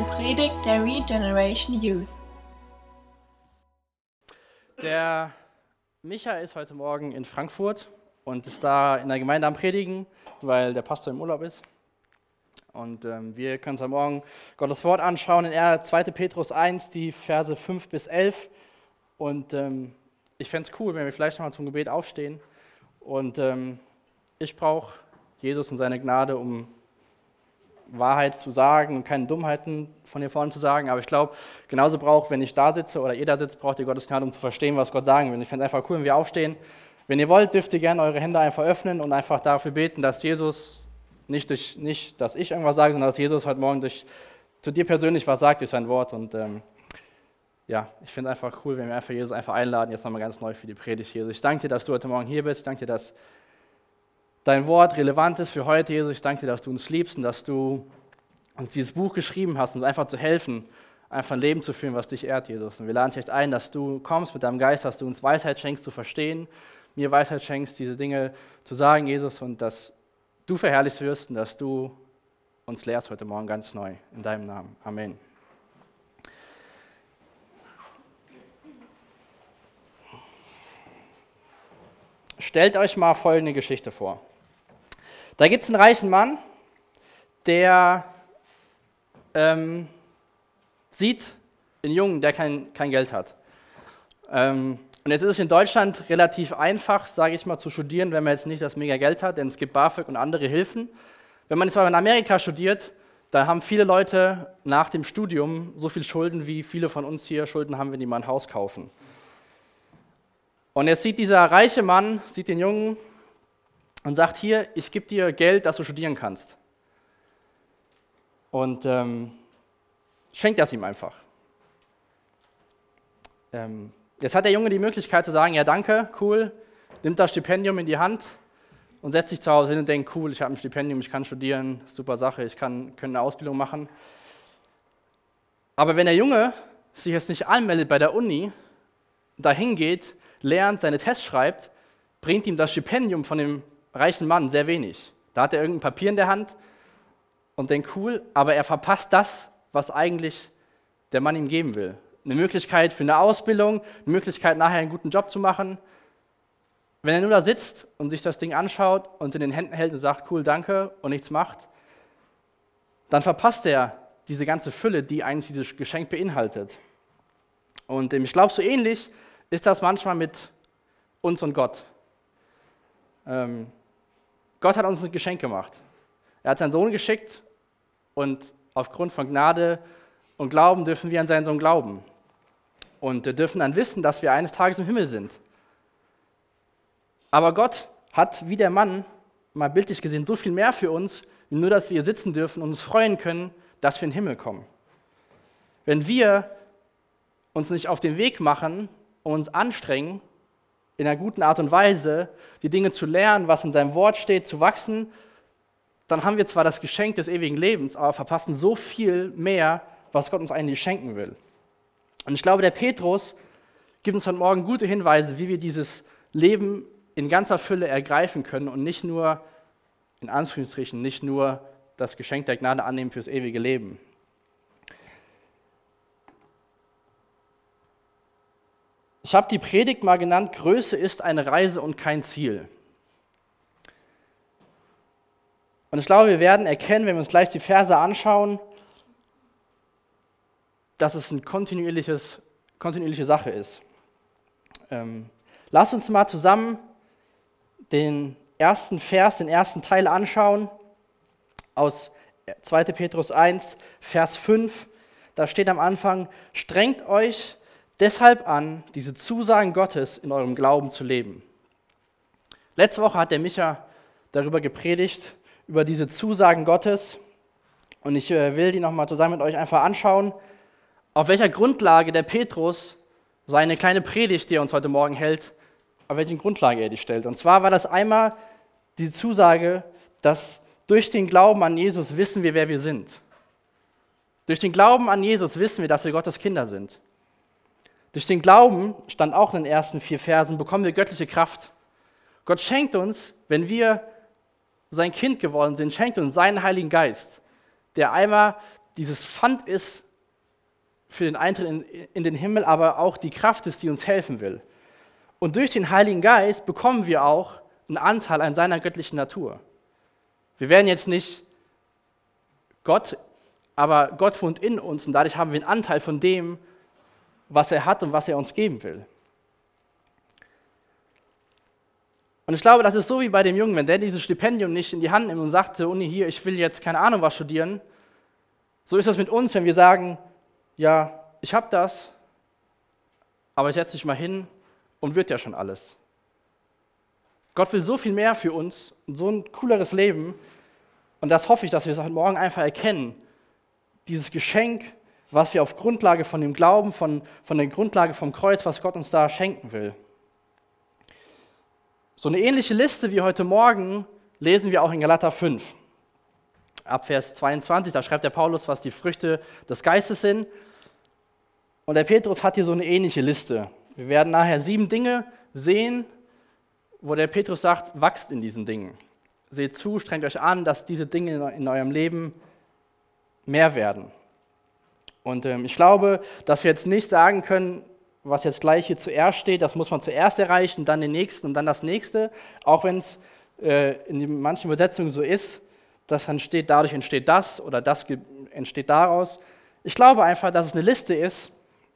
eine Predigt der Regeneration Youth. Der Micha ist heute Morgen in Frankfurt und ist da in der Gemeinde am Predigen, weil der Pastor im Urlaub ist. Und ähm, wir können uns heute Morgen Gottes Wort anschauen in 2. Petrus 1, die Verse 5 bis 11. Und ähm, ich fände es cool, wenn wir vielleicht nochmal zum Gebet aufstehen. Und ähm, ich brauche Jesus und seine Gnade, um Wahrheit zu sagen und keine Dummheiten von hier vorne zu sagen. Aber ich glaube, genauso braucht, wenn ich da sitze oder ihr da sitzt, braucht ihr Gottes Gnade, um zu verstehen, was Gott sagen will. Ich fände es einfach cool, wenn wir aufstehen. Wenn ihr wollt, dürft ihr gerne eure Hände einfach öffnen und einfach dafür beten, dass Jesus, nicht, durch, nicht dass ich irgendwas sage, sondern dass Jesus heute Morgen durch, zu dir persönlich was sagt durch sein Wort. Und ähm, ja, ich finde es einfach cool, wenn wir einfach Jesus einfach einladen, jetzt nochmal ganz neu für die Predigt, Jesus. Ich danke dir, dass du heute Morgen hier bist. Ich danke dir, dass dein Wort relevant ist für heute, Jesus. Ich danke dir, dass du uns liebst und dass du uns dieses Buch geschrieben hast, uns einfach zu helfen, einfach ein Leben zu führen, was dich ehrt, Jesus. Und wir laden dich echt ein, dass du kommst mit deinem Geist, dass du uns Weisheit schenkst zu verstehen, mir Weisheit schenkst, diese Dinge zu sagen, Jesus, und dass du verherrlicht wirst und dass du uns lehrst heute Morgen ganz neu. In deinem Namen. Amen. Stellt euch mal folgende Geschichte vor. Da gibt es einen reichen Mann, der ähm, sieht einen Jungen, der kein, kein Geld hat. Ähm, und jetzt ist es in Deutschland relativ einfach, sage ich mal, zu studieren, wenn man jetzt nicht das mega Geld hat, denn es gibt BAföG und andere Hilfen. Wenn man jetzt aber in Amerika studiert, da haben viele Leute nach dem Studium so viel Schulden, wie viele von uns hier Schulden haben, wenn die mal ein Haus kaufen. Und jetzt sieht dieser reiche Mann, sieht den Jungen und sagt, hier, ich gebe dir Geld, dass du studieren kannst. Und ähm, schenkt das ihm einfach. Ähm, jetzt hat der Junge die Möglichkeit zu sagen, ja danke, cool, nimmt das Stipendium in die Hand und setzt sich zu Hause hin und denkt, cool, ich habe ein Stipendium, ich kann studieren, super Sache, ich kann, kann eine Ausbildung machen. Aber wenn der Junge sich jetzt nicht anmeldet bei der Uni, dahin geht, lernt, seine Tests schreibt, bringt ihm das Stipendium von dem reichen Mann sehr wenig. Da hat er irgendein Papier in der Hand und denkt, cool, aber er verpasst das, was eigentlich der Mann ihm geben will. Eine Möglichkeit für eine Ausbildung, eine Möglichkeit, nachher einen guten Job zu machen. Wenn er nur da sitzt und sich das Ding anschaut und in den Händen hält und sagt, cool, danke und nichts macht, dann verpasst er diese ganze Fülle, die eigentlich dieses Geschenk beinhaltet. Und ich glaube, so ähnlich ist das manchmal mit uns und Gott. Ähm, Gott hat uns ein Geschenk gemacht. Er hat seinen Sohn geschickt und aufgrund von Gnade und Glauben dürfen wir an seinen Sohn glauben. Und wir dürfen dann wissen, dass wir eines Tages im Himmel sind. Aber Gott hat, wie der Mann, mal bildlich gesehen, so viel mehr für uns, nur dass wir hier sitzen dürfen und uns freuen können, dass wir in den Himmel kommen. Wenn wir uns nicht auf den Weg machen und uns anstrengen, in einer guten Art und Weise die Dinge zu lernen, was in seinem Wort steht, zu wachsen, dann haben wir zwar das Geschenk des ewigen Lebens, aber verpassen so viel mehr, was Gott uns eigentlich schenken will. Und ich glaube, der Petrus gibt uns heute Morgen gute Hinweise, wie wir dieses Leben in ganzer Fülle ergreifen können und nicht nur, in Anführungsstrichen, nicht nur das Geschenk der Gnade annehmen fürs ewige Leben. Ich habe die Predigt mal genannt, Größe ist eine Reise und kein Ziel. Und ich glaube, wir werden erkennen, wenn wir uns gleich die Verse anschauen, dass es eine kontinuierliches, kontinuierliche Sache ist. Ähm, lasst uns mal zusammen den ersten Vers, den ersten Teil anschauen aus 2. Petrus 1, Vers 5. Da steht am Anfang, strengt euch deshalb an, diese Zusagen Gottes in eurem Glauben zu leben. Letzte Woche hat der Micha darüber gepredigt, über diese Zusagen Gottes. Und ich äh, will die nochmal zusammen mit euch einfach anschauen, auf welcher Grundlage der Petrus seine kleine Predigt, die er uns heute Morgen hält, auf welchen Grundlage er die stellt. Und zwar war das einmal die Zusage, dass durch den Glauben an Jesus wissen wir, wer wir sind. Durch den Glauben an Jesus wissen wir, dass wir Gottes Kinder sind. Durch den Glauben, stand auch in den ersten vier Versen, bekommen wir göttliche Kraft. Gott schenkt uns, wenn wir sein Kind geworden sind, schenkt uns seinen Heiligen Geist, der einmal dieses Pfand ist für den Eintritt in, in den Himmel, aber auch die Kraft ist, die uns helfen will. Und durch den Heiligen Geist bekommen wir auch einen Anteil an seiner göttlichen Natur. Wir werden jetzt nicht Gott, aber Gott wohnt in uns und dadurch haben wir einen Anteil von dem, was er hat und was er uns geben will. Und ich glaube, das ist so wie bei dem Jungen, wenn der dieses Stipendium nicht in die Hand nimmt und sagt Uni hier, ich will jetzt keine Ahnung was studieren, so ist das mit uns, wenn wir sagen, ja, ich habe das, aber ich setze mich mal hin und wird ja schon alles. Gott will so viel mehr für uns und so ein cooleres Leben. Und das hoffe ich, dass wir es heute Morgen einfach erkennen. Dieses Geschenk, was wir auf Grundlage von dem Glauben, von, von der Grundlage vom Kreuz, was Gott uns da schenken will. So eine ähnliche Liste wie heute Morgen lesen wir auch in Galater 5. Ab Vers 22, da schreibt der Paulus, was die Früchte des Geistes sind. Und der Petrus hat hier so eine ähnliche Liste. Wir werden nachher sieben Dinge sehen, wo der Petrus sagt, wachst in diesen Dingen. Seht zu, strengt euch an, dass diese Dinge in eurem Leben mehr werden. Und ähm, ich glaube, dass wir jetzt nicht sagen können, was jetzt gleich hier zuerst steht, das muss man zuerst erreichen, dann den nächsten und dann das nächste, auch wenn es äh, in manchen Übersetzungen so ist, dass dann steht, dadurch entsteht das oder das entsteht daraus. Ich glaube einfach, dass es eine Liste ist,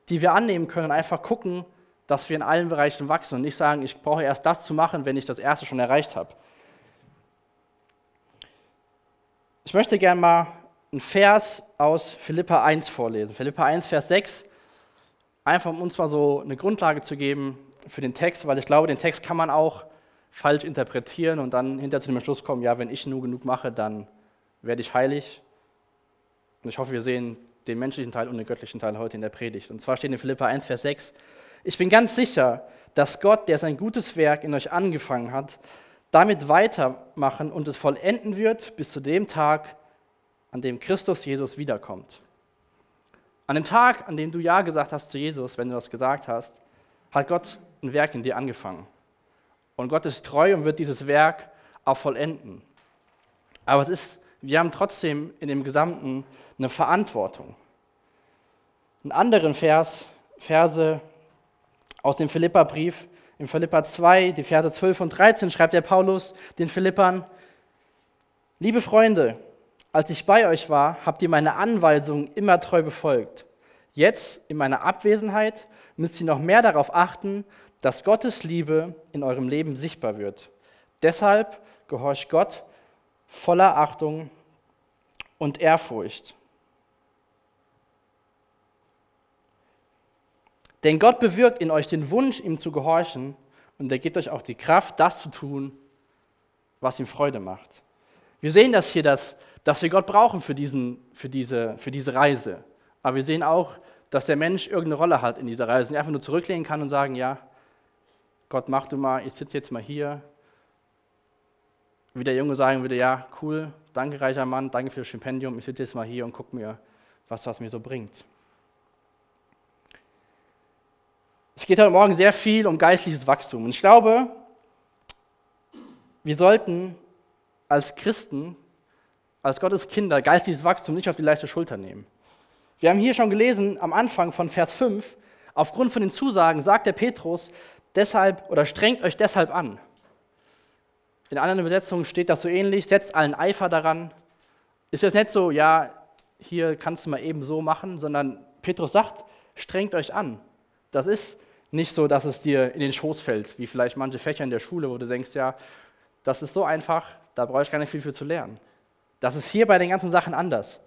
die wir annehmen können und einfach gucken, dass wir in allen Bereichen wachsen und nicht sagen, ich brauche erst das zu machen, wenn ich das erste schon erreicht habe. Ich möchte gerne mal einen Vers aus Philippa 1 vorlesen. Philippa 1, Vers 6. Einfach um uns mal so eine Grundlage zu geben für den Text, weil ich glaube, den Text kann man auch falsch interpretieren und dann hinter zu dem Schluss kommen, ja, wenn ich nur genug mache, dann werde ich heilig. Und ich hoffe, wir sehen den menschlichen Teil und den göttlichen Teil heute in der Predigt. Und zwar steht in Philippa 1, Vers 6, ich bin ganz sicher, dass Gott, der sein gutes Werk in euch angefangen hat, damit weitermachen und es vollenden wird bis zu dem Tag, an dem Christus Jesus wiederkommt. An dem Tag, an dem du Ja gesagt hast zu Jesus, wenn du das gesagt hast, hat Gott ein Werk in dir angefangen. Und Gott ist treu und wird dieses Werk auch vollenden. Aber es ist, wir haben trotzdem in dem Gesamten eine Verantwortung. Einen anderen Vers, Verse aus dem Philipperbrief, in Philippa 2, die Verse 12 und 13, schreibt der Paulus den Philippern, Liebe Freunde, als ich bei euch war, habt ihr meine Anweisungen immer treu befolgt. Jetzt, in meiner Abwesenheit, müsst ihr noch mehr darauf achten, dass Gottes Liebe in eurem Leben sichtbar wird. Deshalb gehorcht Gott voller Achtung und Ehrfurcht. Denn Gott bewirkt in euch den Wunsch, ihm zu gehorchen und er gibt euch auch die Kraft, das zu tun, was ihm Freude macht. Wir sehen das hier, dass, dass wir Gott brauchen für, diesen, für, diese, für diese Reise. Aber wir sehen auch, dass der Mensch irgendeine Rolle hat in dieser Reise und einfach nur zurücklehnen kann und sagen, ja, Gott, mach du mal, ich sitze jetzt mal hier. Wie der Junge sagen würde, ja, cool, danke reicher Mann, danke für das Stipendium, ich sitze jetzt mal hier und gucke mir, was das mir so bringt. Es geht heute Morgen sehr viel um geistliches Wachstum. Und ich glaube, wir sollten als Christen, als Gottes Kinder, geistliches Wachstum nicht auf die leichte Schulter nehmen. Wir haben hier schon gelesen am Anfang von Vers 5, aufgrund von den Zusagen sagt der Petrus, deshalb oder strengt euch deshalb an. In anderen Übersetzungen steht das so ähnlich, setzt allen Eifer daran. Ist jetzt nicht so, ja, hier kannst du mal eben so machen, sondern Petrus sagt, strengt euch an. Das ist nicht so, dass es dir in den Schoß fällt, wie vielleicht manche Fächer in der Schule, wo du denkst, ja, das ist so einfach, da brauche ich gar nicht viel für zu lernen. Das ist hier bei den ganzen Sachen anders.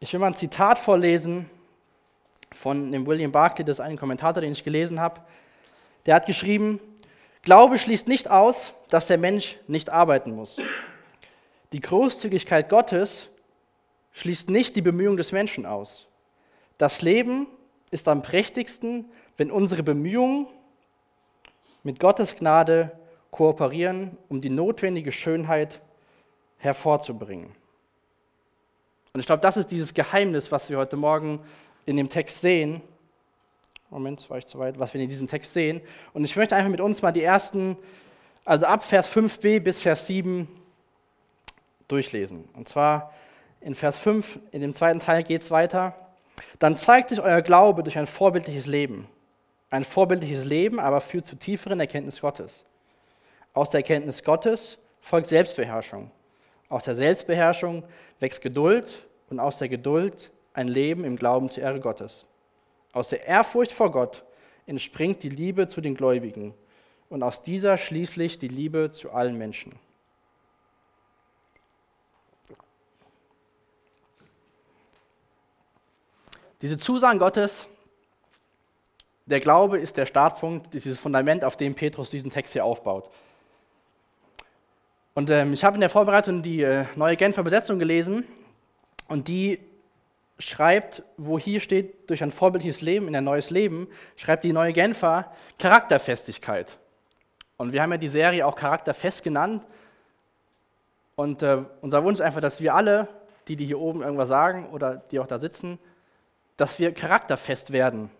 Ich will mal ein Zitat vorlesen von dem William Barclay, das ist ein Kommentator, den ich gelesen habe. Der hat geschrieben, Glaube schließt nicht aus, dass der Mensch nicht arbeiten muss. Die Großzügigkeit Gottes schließt nicht die Bemühungen des Menschen aus. Das Leben ist am prächtigsten, wenn unsere Bemühungen mit Gottes Gnade kooperieren, um die notwendige Schönheit hervorzubringen. Und ich glaube, das ist dieses Geheimnis, was wir heute Morgen in dem Text sehen. Moment, war ich zu weit, was wir in diesem Text sehen. Und ich möchte einfach mit uns mal die ersten, also ab Vers 5b bis Vers 7 durchlesen. Und zwar in Vers 5, in dem zweiten Teil geht es weiter. Dann zeigt sich euer Glaube durch ein vorbildliches Leben. Ein vorbildliches Leben aber führt zu tieferen Erkenntnis Gottes. Aus der Erkenntnis Gottes folgt Selbstbeherrschung. Aus der Selbstbeherrschung wächst Geduld und aus der Geduld ein Leben im Glauben zur Ehre Gottes. Aus der Ehrfurcht vor Gott entspringt die Liebe zu den Gläubigen und aus dieser schließlich die Liebe zu allen Menschen. Diese Zusagen Gottes, der Glaube ist der Startpunkt, dieses Fundament, auf dem Petrus diesen Text hier aufbaut. Und ähm, ich habe in der Vorbereitung die äh, neue Genfer Besetzung gelesen und die schreibt, wo hier steht, durch ein vorbildliches Leben in ein neues Leben, schreibt die neue Genfer Charakterfestigkeit. Und wir haben ja die Serie auch Charakterfest genannt. Und äh, unser Wunsch ist einfach, dass wir alle, die, die hier oben irgendwas sagen oder die auch da sitzen, dass wir charakterfest werden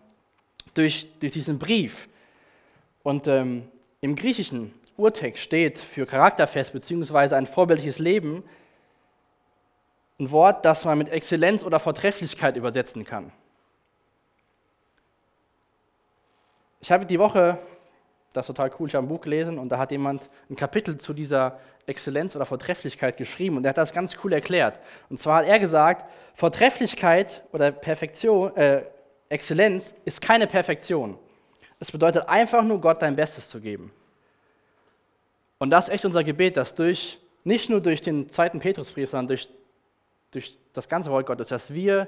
durch, durch diesen Brief. Und ähm, im griechischen Urtext steht für charakterfest bzw. ein vorbildliches Leben ein Wort, das man mit Exzellenz oder Vortrefflichkeit übersetzen kann. Ich habe die Woche, das ist total cool, ich habe ein Buch gelesen und da hat jemand ein Kapitel zu dieser Exzellenz oder Vortrefflichkeit geschrieben und er hat das ganz cool erklärt. Und zwar hat er gesagt, Vortrefflichkeit oder Perfektion, äh, Exzellenz ist keine Perfektion. Es bedeutet einfach nur, Gott dein Bestes zu geben. Und das ist echt unser Gebet, dass durch, nicht nur durch den zweiten Petrusbrief, sondern durch, durch das ganze Wort Gottes, dass wir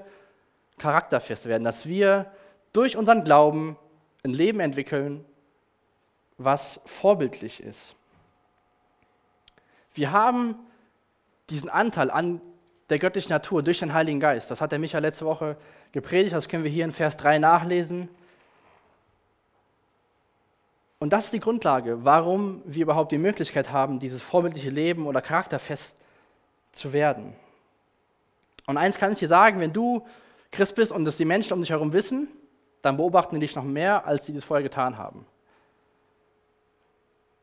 charakterfest werden, dass wir durch unseren Glauben ein Leben entwickeln, was vorbildlich ist. Wir haben diesen Anteil an der göttlichen Natur durch den Heiligen Geist. Das hat der Micha letzte Woche gepredigt, das können wir hier in Vers 3 nachlesen. Und das ist die Grundlage, warum wir überhaupt die Möglichkeit haben, dieses vorbildliche Leben oder charakterfest zu werden. Und eins kann ich dir sagen, wenn du Christ bist und das die Menschen um dich herum wissen, dann beobachten die dich noch mehr, als sie das vorher getan haben.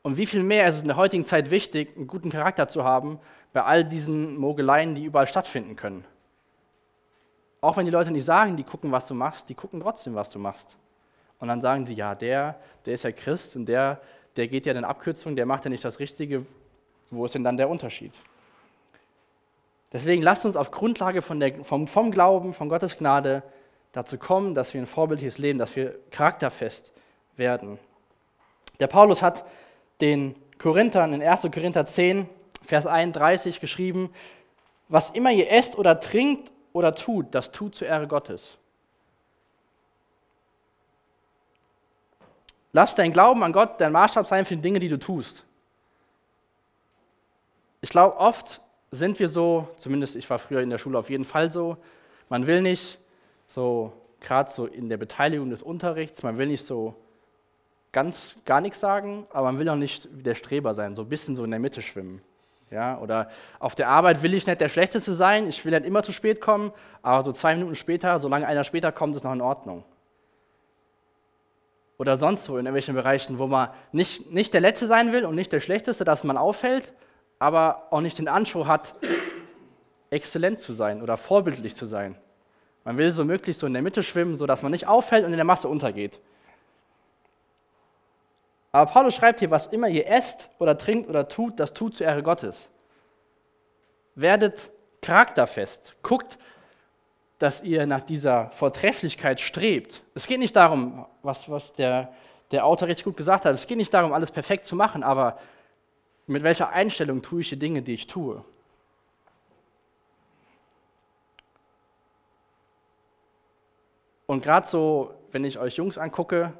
Und wie viel mehr ist es in der heutigen Zeit wichtig, einen guten Charakter zu haben, bei all diesen Mogeleien, die überall stattfinden können. Auch wenn die Leute nicht sagen, die gucken, was du machst, die gucken trotzdem, was du machst. Und dann sagen sie, ja, der, der ist ja Christ und der, der geht ja in Abkürzungen, der macht ja nicht das Richtige. Wo ist denn dann der Unterschied? Deswegen lasst uns auf Grundlage von der, vom, vom Glauben, von Gottes Gnade dazu kommen, dass wir ein vorbildliches Leben, dass wir charakterfest werden. Der Paulus hat den Korinthern in 1. Korinther 10, Vers 31 geschrieben, was immer ihr esst oder trinkt oder tut, das tut zur Ehre Gottes. Lass dein Glauben an Gott dein Maßstab sein für die Dinge, die du tust. Ich glaube, oft sind wir so, zumindest ich war früher in der Schule auf jeden Fall so, man will nicht so, gerade so in der Beteiligung des Unterrichts, man will nicht so ganz gar nichts sagen, aber man will auch nicht der Streber sein, so ein bisschen so in der Mitte schwimmen. Ja, oder auf der Arbeit will ich nicht der Schlechteste sein, ich will nicht immer zu spät kommen, aber so zwei Minuten später, solange einer später kommt, ist noch in Ordnung. Oder sonst wo in irgendwelchen Bereichen, wo man nicht, nicht der Letzte sein will und nicht der Schlechteste, dass man auffällt, aber auch nicht den Anspruch hat, exzellent zu sein oder vorbildlich zu sein. Man will so möglichst so in der Mitte schwimmen, sodass man nicht auffällt und in der Masse untergeht. Aber Paulus schreibt hier, was immer ihr esst oder trinkt oder tut, das tut zur Ehre Gottes. Werdet charakterfest. Guckt, dass ihr nach dieser Vortrefflichkeit strebt. Es geht nicht darum, was, was der, der Autor richtig gut gesagt hat, es geht nicht darum, alles perfekt zu machen, aber mit welcher Einstellung tue ich die Dinge, die ich tue. Und gerade so, wenn ich euch Jungs angucke,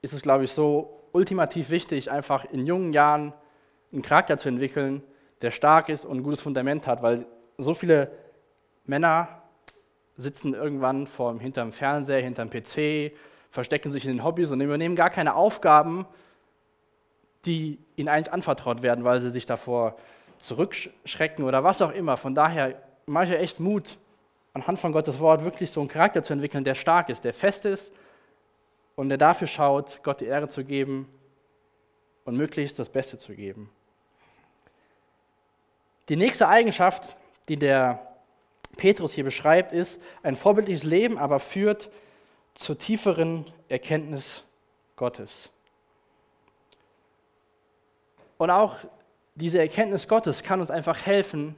ist es, glaube ich, so ultimativ wichtig, einfach in jungen Jahren einen Charakter zu entwickeln, der stark ist und ein gutes Fundament hat, weil so viele Männer sitzen irgendwann vor, hinterm Fernseher, hinterm PC, verstecken sich in den Hobbys und übernehmen gar keine Aufgaben, die ihnen eigentlich anvertraut werden, weil sie sich davor zurückschrecken oder was auch immer. Von daher mache ich echt Mut, anhand von Gottes Wort wirklich so einen Charakter zu entwickeln, der stark ist, der fest ist und der dafür schaut, Gott die Ehre zu geben und möglichst das Beste zu geben. Die nächste Eigenschaft, die der Petrus hier beschreibt, ist ein vorbildliches Leben, aber führt zur tieferen Erkenntnis Gottes. Und auch diese Erkenntnis Gottes kann uns einfach helfen,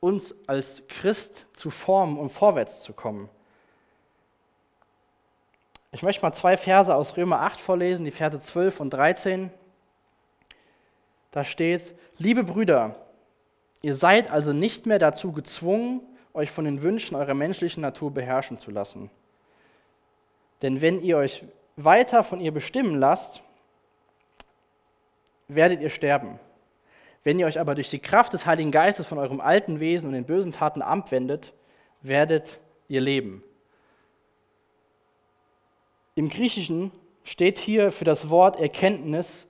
uns als Christ zu formen und vorwärts zu kommen. Ich möchte mal zwei Verse aus Römer 8 vorlesen, die Verse 12 und 13. Da steht, liebe Brüder, ihr seid also nicht mehr dazu gezwungen, euch von den Wünschen eurer menschlichen Natur beherrschen zu lassen. Denn wenn ihr euch weiter von ihr bestimmen lasst, werdet ihr sterben. Wenn ihr euch aber durch die Kraft des Heiligen Geistes von eurem alten Wesen und den bösen Taten abwendet, werdet ihr leben. Im Griechischen steht hier für das Wort Erkenntnis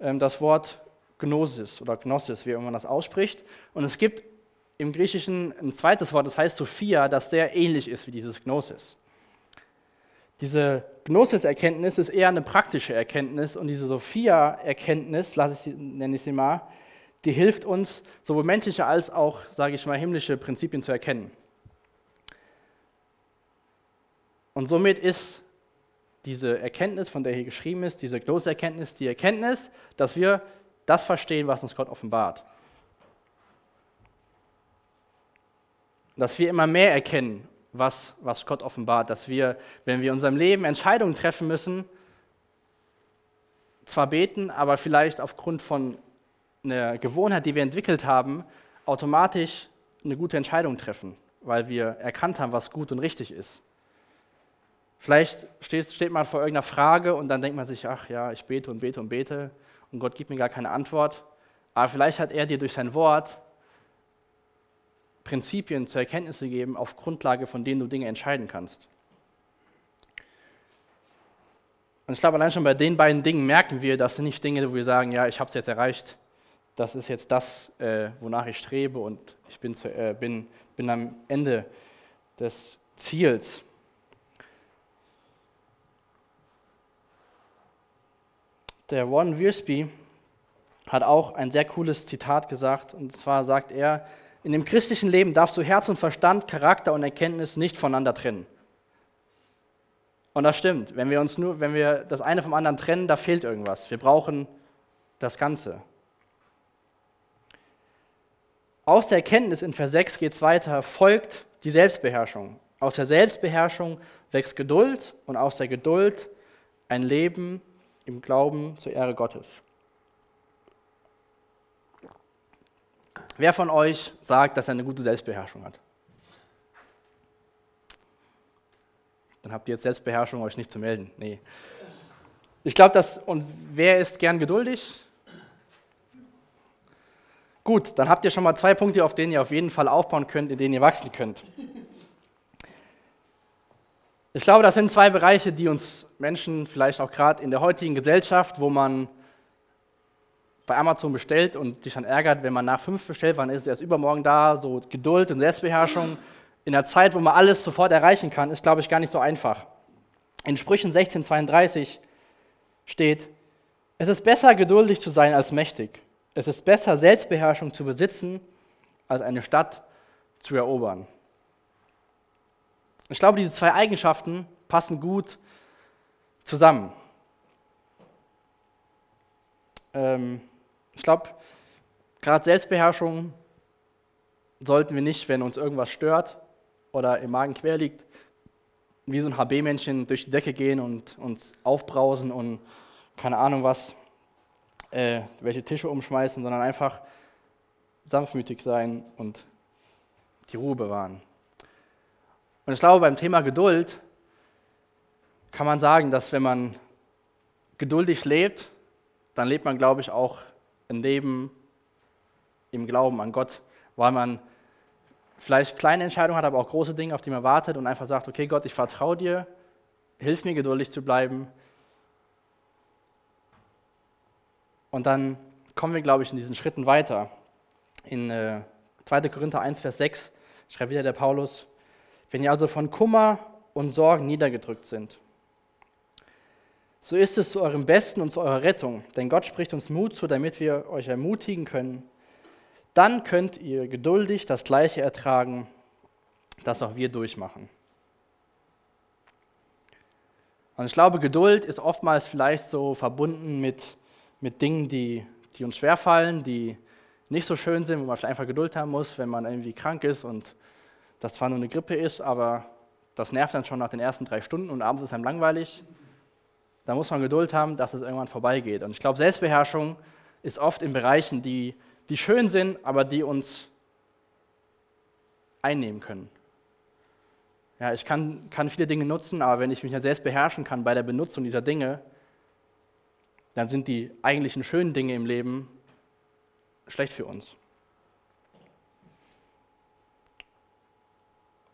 ähm, das Wort Gnosis oder Gnosis, wie man das ausspricht. Und es gibt im Griechischen ein zweites Wort, das heißt Sophia, das sehr ähnlich ist wie dieses Gnosis. Diese Gnosis-Erkenntnis ist eher eine praktische Erkenntnis und diese Sophia-Erkenntnis, nenne ich sie mal, die hilft uns, sowohl menschliche als auch, sage ich mal, himmlische Prinzipien zu erkennen. Und somit ist diese Erkenntnis, von der hier geschrieben ist, diese Gnosis-Erkenntnis, die Erkenntnis, dass wir das verstehen, was uns Gott offenbart. Dass wir immer mehr erkennen, was, was Gott offenbart. Dass wir, wenn wir in unserem Leben Entscheidungen treffen müssen, zwar beten, aber vielleicht aufgrund von einer Gewohnheit, die wir entwickelt haben, automatisch eine gute Entscheidung treffen, weil wir erkannt haben, was gut und richtig ist. Vielleicht steht, steht man vor irgendeiner Frage und dann denkt man sich, ach ja, ich bete und bete und bete und Gott gibt mir gar keine Antwort. Aber vielleicht hat er dir durch sein Wort Prinzipien zur Erkenntnis gegeben, auf Grundlage von denen du Dinge entscheiden kannst. Und ich glaube, allein schon bei den beiden Dingen merken wir, das sind nicht Dinge, wo wir sagen, ja, ich habe es jetzt erreicht, das ist jetzt das, äh, wonach ich strebe und ich bin, zu, äh, bin, bin am Ende des Ziels. Der Warren Wiersbe hat auch ein sehr cooles Zitat gesagt, und zwar sagt er, in dem christlichen Leben darfst du Herz und Verstand, Charakter und Erkenntnis nicht voneinander trennen. Und das stimmt. Wenn wir uns nur, wenn wir das eine vom anderen trennen, da fehlt irgendwas. Wir brauchen das Ganze. Aus der Erkenntnis in Vers 6 geht es weiter, folgt die Selbstbeherrschung. Aus der Selbstbeherrschung wächst Geduld und aus der Geduld ein Leben im Glauben zur Ehre Gottes. Wer von euch sagt, dass er eine gute Selbstbeherrschung hat? Dann habt ihr jetzt Selbstbeherrschung, euch nicht zu melden. Nee. Ich glaube, dass, und wer ist gern geduldig? Gut, dann habt ihr schon mal zwei Punkte, auf denen ihr auf jeden Fall aufbauen könnt, in denen ihr wachsen könnt. Ich glaube, das sind zwei Bereiche, die uns Menschen vielleicht auch gerade in der heutigen Gesellschaft, wo man bei Amazon bestellt und sich dann ärgert, wenn man nach fünf bestellt, wann ist es erst übermorgen da, so Geduld und Selbstbeherrschung in der Zeit, wo man alles sofort erreichen kann, ist, glaube ich, gar nicht so einfach. In Sprüchen 1632 steht, es ist besser, geduldig zu sein als mächtig. Es ist besser, Selbstbeherrschung zu besitzen, als eine Stadt zu erobern. Ich glaube, diese zwei Eigenschaften passen gut zusammen. Ähm, ich glaube, gerade Selbstbeherrschung sollten wir nicht, wenn uns irgendwas stört oder im Magen quer liegt, wie so ein HB-Männchen durch die Decke gehen und uns aufbrausen und keine Ahnung was, äh, welche Tische umschmeißen, sondern einfach sanftmütig sein und die Ruhe bewahren. Und ich glaube, beim Thema Geduld kann man sagen, dass wenn man geduldig lebt, dann lebt man, glaube ich, auch ein Leben im Glauben an Gott, weil man vielleicht kleine Entscheidungen hat, aber auch große Dinge, auf die man wartet und einfach sagt, okay Gott, ich vertraue dir, hilf mir geduldig zu bleiben. Und dann kommen wir, glaube ich, in diesen Schritten weiter. In äh, 2. Korinther 1, Vers 6 schreibt wieder der Paulus, wenn ihr also von Kummer und Sorgen niedergedrückt sind, so ist es zu eurem Besten und zu eurer Rettung, denn Gott spricht uns Mut zu, damit wir euch ermutigen können. dann könnt ihr geduldig das Gleiche ertragen, das auch wir durchmachen. Und ich glaube, Geduld ist oftmals vielleicht so verbunden mit, mit Dingen, die, die uns schwerfallen, die nicht so schön sind, wo man vielleicht einfach Geduld haben muss, wenn man irgendwie krank ist und das zwar nur eine Grippe ist, aber das nervt dann schon nach den ersten drei Stunden und abends ist einem langweilig. Da muss man Geduld haben, dass es irgendwann vorbeigeht. Und ich glaube, Selbstbeherrschung ist oft in Bereichen, die, die schön sind, aber die uns einnehmen können. Ja, ich kann, kann viele Dinge nutzen, aber wenn ich mich nicht selbst beherrschen kann bei der Benutzung dieser Dinge, dann sind die eigentlichen schönen Dinge im Leben schlecht für uns.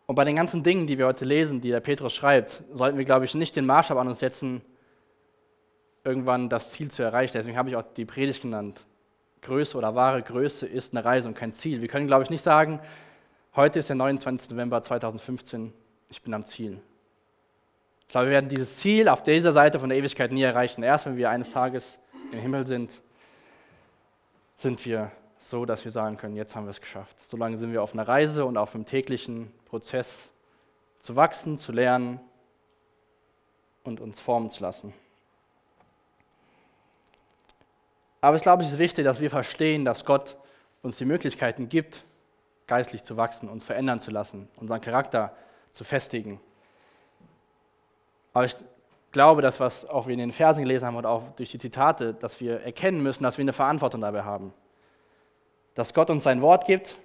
Und bei den ganzen Dingen, die wir heute lesen, die der Petrus schreibt, sollten wir, glaube ich, nicht den Maßstab an uns setzen, irgendwann das Ziel zu erreichen. Deswegen habe ich auch die Predigt genannt. Größe oder wahre Größe ist eine Reise und kein Ziel. Wir können, glaube ich, nicht sagen, heute ist der 29. November 2015, ich bin am Ziel. Ich glaube, wir werden dieses Ziel auf dieser Seite von der Ewigkeit nie erreichen. Erst wenn wir eines Tages im Himmel sind, sind wir so, dass wir sagen können, jetzt haben wir es geschafft. Solange sind wir auf einer Reise und auf einem täglichen Prozess zu wachsen, zu lernen und uns formen zu lassen. Aber ich glaube, es ist wichtig, dass wir verstehen, dass Gott uns die Möglichkeiten gibt, geistlich zu wachsen, uns verändern zu lassen, unseren Charakter zu festigen. Aber ich glaube, dass was auch wir in den Versen gelesen haben und auch durch die Zitate, dass wir erkennen müssen, dass wir eine Verantwortung dabei haben. Dass Gott uns sein Wort gibt,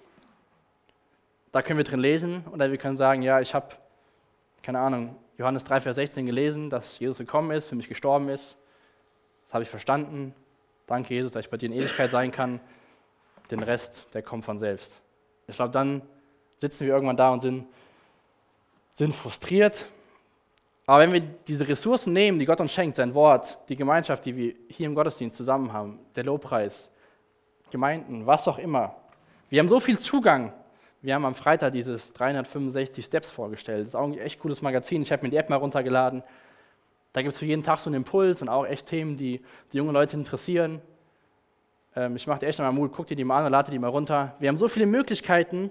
da können wir drin lesen oder wir können sagen, ja, ich habe, keine Ahnung, Johannes 3, Vers 16 gelesen, dass Jesus gekommen ist, für mich gestorben ist. Das habe ich verstanden. Danke, Jesus, dass ich bei dir in Ewigkeit sein kann. Den Rest, der kommt von selbst. Ich glaube, dann sitzen wir irgendwann da und sind, sind frustriert. Aber wenn wir diese Ressourcen nehmen, die Gott uns schenkt, sein Wort, die Gemeinschaft, die wir hier im Gottesdienst zusammen haben, der Lobpreis, Gemeinden, was auch immer, wir haben so viel Zugang. Wir haben am Freitag dieses 365 Steps vorgestellt. Das ist auch ein echt cooles Magazin. Ich habe mir die App mal runtergeladen. Da gibt es für jeden Tag so einen Impuls und auch echt Themen, die die jungen Leute interessieren. Ähm, ich mache dir echt mal Mut, guck dir die mal an und lade die mal runter. Wir haben so viele Möglichkeiten,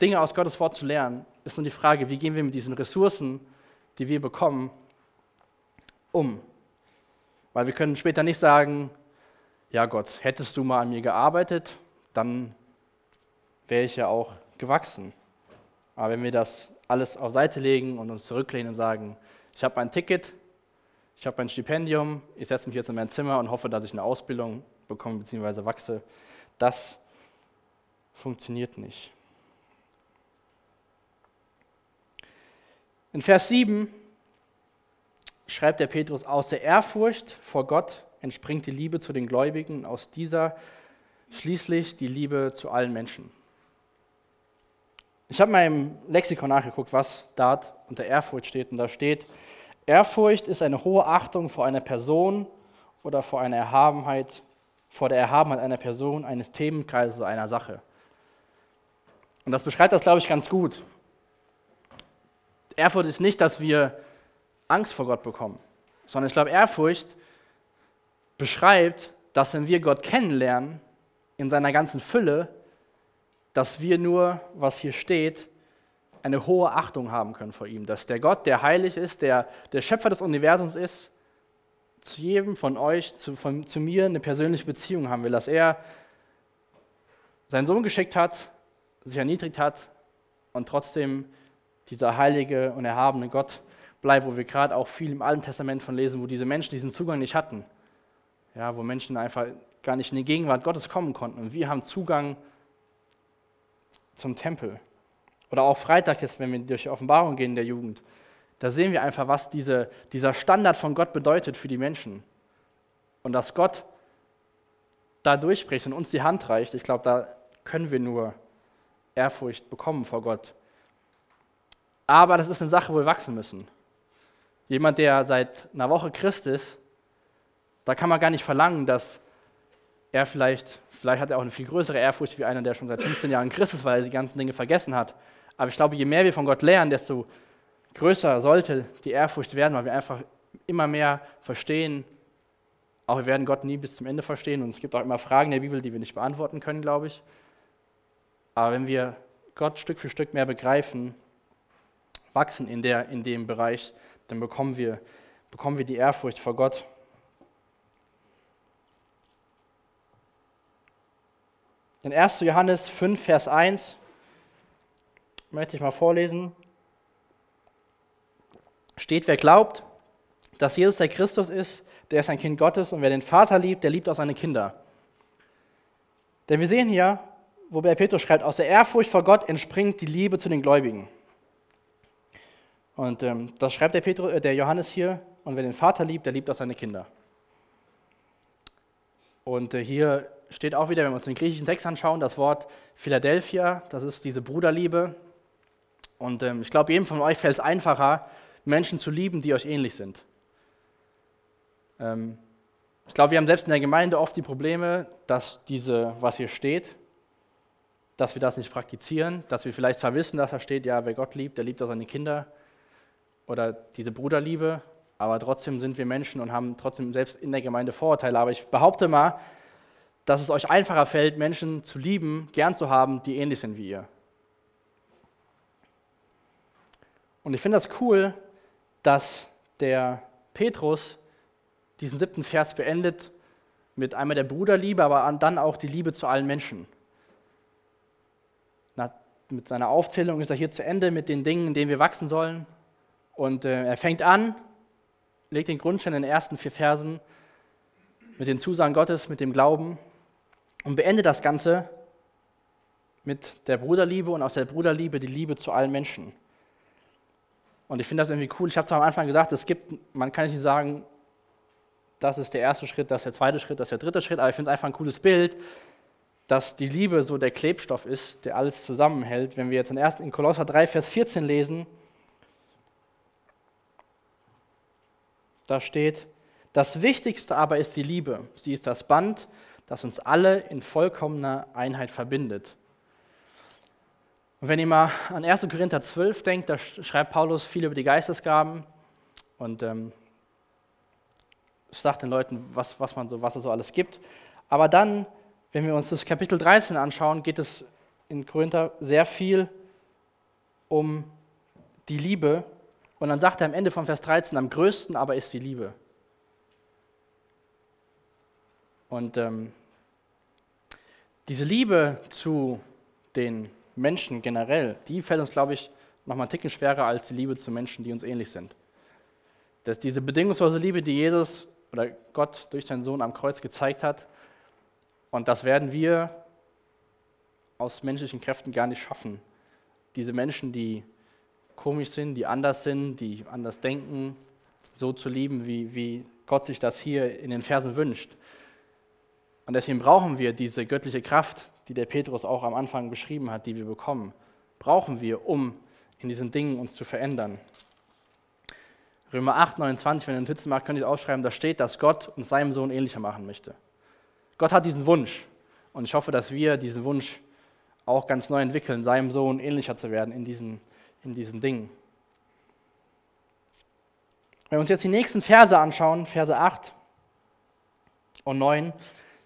Dinge aus Gottes Wort zu lernen. Ist nur die Frage, wie gehen wir mit diesen Ressourcen, die wir bekommen, um? Weil wir können später nicht sagen, ja Gott, hättest du mal an mir gearbeitet, dann wäre ich ja auch gewachsen. Aber wenn wir das alles auf Seite legen und uns zurücklehnen und sagen, ich habe mein Ticket, ich habe mein Stipendium, ich setze mich jetzt in mein Zimmer und hoffe, dass ich eine Ausbildung bekomme bzw. wachse, das funktioniert nicht. In Vers 7 schreibt der Petrus, aus der Ehrfurcht vor Gott entspringt die Liebe zu den Gläubigen, aus dieser schließlich die Liebe zu allen Menschen. Ich habe mal im Lexikon nachgeguckt, was dort unter Ehrfurcht steht. Und da steht, Ehrfurcht ist eine hohe Achtung vor einer Person oder vor einer Erhabenheit, vor der Erhabenheit einer Person, eines Themenkreises oder einer Sache. Und das beschreibt das, glaube ich, ganz gut. Ehrfurcht ist nicht, dass wir Angst vor Gott bekommen, sondern ich glaube, Ehrfurcht beschreibt, dass wenn wir Gott kennenlernen, in seiner ganzen Fülle, dass wir nur, was hier steht, eine hohe Achtung haben können vor ihm. Dass der Gott, der heilig ist, der, der Schöpfer des Universums ist, zu jedem von euch, zu, von, zu mir eine persönliche Beziehung haben will. Dass er seinen Sohn geschickt hat, sich erniedrigt hat und trotzdem dieser heilige und erhabene Gott bleibt, wo wir gerade auch viel im Alten Testament von lesen, wo diese Menschen diesen Zugang nicht hatten. Ja, wo Menschen einfach gar nicht in die Gegenwart Gottes kommen konnten. Und wir haben Zugang zum Tempel. Oder auch Freitag jetzt, wenn wir durch die Offenbarung gehen in der Jugend, da sehen wir einfach, was diese, dieser Standard von Gott bedeutet für die Menschen. Und dass Gott da durchspricht und uns die Hand reicht, ich glaube, da können wir nur Ehrfurcht bekommen vor Gott. Aber das ist eine Sache, wo wir wachsen müssen. Jemand, der seit einer Woche Christ ist, da kann man gar nicht verlangen, dass er vielleicht Vielleicht hat er auch eine viel größere Ehrfurcht wie einer, der schon seit 15 Jahren Christ ist, weil er die ganzen Dinge vergessen hat. Aber ich glaube, je mehr wir von Gott lernen, desto größer sollte die Ehrfurcht werden, weil wir einfach immer mehr verstehen, Auch wir werden Gott nie bis zum Ende verstehen und es gibt auch immer Fragen der Bibel, die wir nicht beantworten können, glaube ich. Aber wenn wir Gott Stück für Stück mehr begreifen, wachsen in, der, in dem Bereich, dann bekommen wir, bekommen wir die Ehrfurcht vor Gott. In 1. Johannes 5, Vers 1 möchte ich mal vorlesen. Steht, wer glaubt, dass Jesus der Christus ist, der ist ein Kind Gottes und wer den Vater liebt, der liebt auch seine Kinder. Denn wir sehen hier, wo der Petrus schreibt, aus der Ehrfurcht vor Gott entspringt die Liebe zu den Gläubigen. Und ähm, das schreibt der, Petrus, äh, der Johannes hier, und wer den Vater liebt, der liebt auch seine Kinder. Und äh, hier steht auch wieder, wenn wir uns den griechischen Text anschauen, das Wort Philadelphia, das ist diese Bruderliebe. Und ähm, ich glaube, jedem von euch fällt es einfacher, Menschen zu lieben, die euch ähnlich sind. Ähm, ich glaube, wir haben selbst in der Gemeinde oft die Probleme, dass diese, was hier steht, dass wir das nicht praktizieren, dass wir vielleicht zwar wissen, dass da steht, ja, wer Gott liebt, der liebt auch seine Kinder oder diese Bruderliebe, aber trotzdem sind wir Menschen und haben trotzdem selbst in der Gemeinde Vorurteile. Aber ich behaupte mal, dass es euch einfacher fällt, Menschen zu lieben, gern zu haben, die ähnlich sind wie ihr. Und ich finde das cool, dass der Petrus diesen siebten Vers beendet mit einmal der Bruderliebe, aber dann auch die Liebe zu allen Menschen. Na, mit seiner Aufzählung ist er hier zu Ende mit den Dingen, in denen wir wachsen sollen. Und äh, er fängt an, legt den Grundstein in den ersten vier Versen mit den Zusagen Gottes, mit dem Glauben und beendet das Ganze mit der Bruderliebe und aus der Bruderliebe die Liebe zu allen Menschen. Und ich finde das irgendwie cool. Ich habe zwar am Anfang gesagt, es gibt, man kann nicht sagen, das ist der erste Schritt, das ist der zweite Schritt, das ist der dritte Schritt, aber ich finde es einfach ein cooles Bild, dass die Liebe so der Klebstoff ist, der alles zusammenhält. Wenn wir jetzt in Kolosser 3, Vers 14 lesen, da steht, das Wichtigste aber ist die Liebe. Sie ist das Band, das uns alle in vollkommener Einheit verbindet. Und wenn ihr mal an 1. Korinther 12 denkt, da schreibt Paulus viel über die Geistesgaben und ähm, sagt den Leuten, was, was, man so, was es so alles gibt. Aber dann, wenn wir uns das Kapitel 13 anschauen, geht es in Korinther sehr viel um die Liebe. Und dann sagt er am Ende von Vers 13, am größten aber ist die Liebe. Und ähm, diese Liebe zu den Menschen generell, die fällt uns, glaube ich, nochmal einen Ticken schwerer als die Liebe zu Menschen, die uns ähnlich sind. Dass diese bedingungslose Liebe, die Jesus oder Gott durch seinen Sohn am Kreuz gezeigt hat. Und das werden wir aus menschlichen Kräften gar nicht schaffen. Diese Menschen, die komisch sind, die anders sind, die anders denken, so zu lieben, wie, wie Gott sich das hier in den Versen wünscht. Und deswegen brauchen wir diese göttliche Kraft, die der Petrus auch am Anfang beschrieben hat, die wir bekommen. Brauchen wir, um in diesen Dingen uns zu verändern. Römer 8, 29, wenn ihr Notizen macht, könnt ihr aufschreiben, da steht, dass Gott uns seinem Sohn ähnlicher machen möchte. Gott hat diesen Wunsch und ich hoffe, dass wir diesen Wunsch auch ganz neu entwickeln, seinem Sohn ähnlicher zu werden in diesen, in diesen Dingen. Wenn wir uns jetzt die nächsten Verse anschauen, Verse 8 und 9,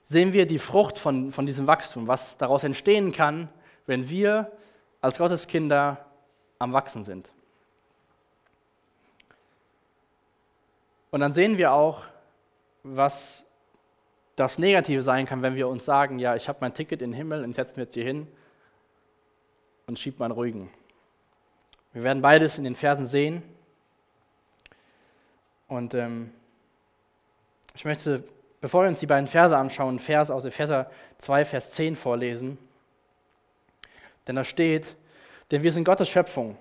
sehen wir die Frucht von, von diesem Wachstum, was daraus entstehen kann, wenn wir als Gotteskinder am Wachsen sind. Und dann sehen wir auch, was das Negative sein kann, wenn wir uns sagen, ja, ich habe mein Ticket in den Himmel und setze mir jetzt hier hin und schiebe meinen Ruhigen. Wir werden beides in den Versen sehen. Und ähm, ich möchte, bevor wir uns die beiden Verse anschauen, Vers aus Epheser 2, Vers 10 vorlesen. Denn da steht, denn wir sind Gottes Schöpfung.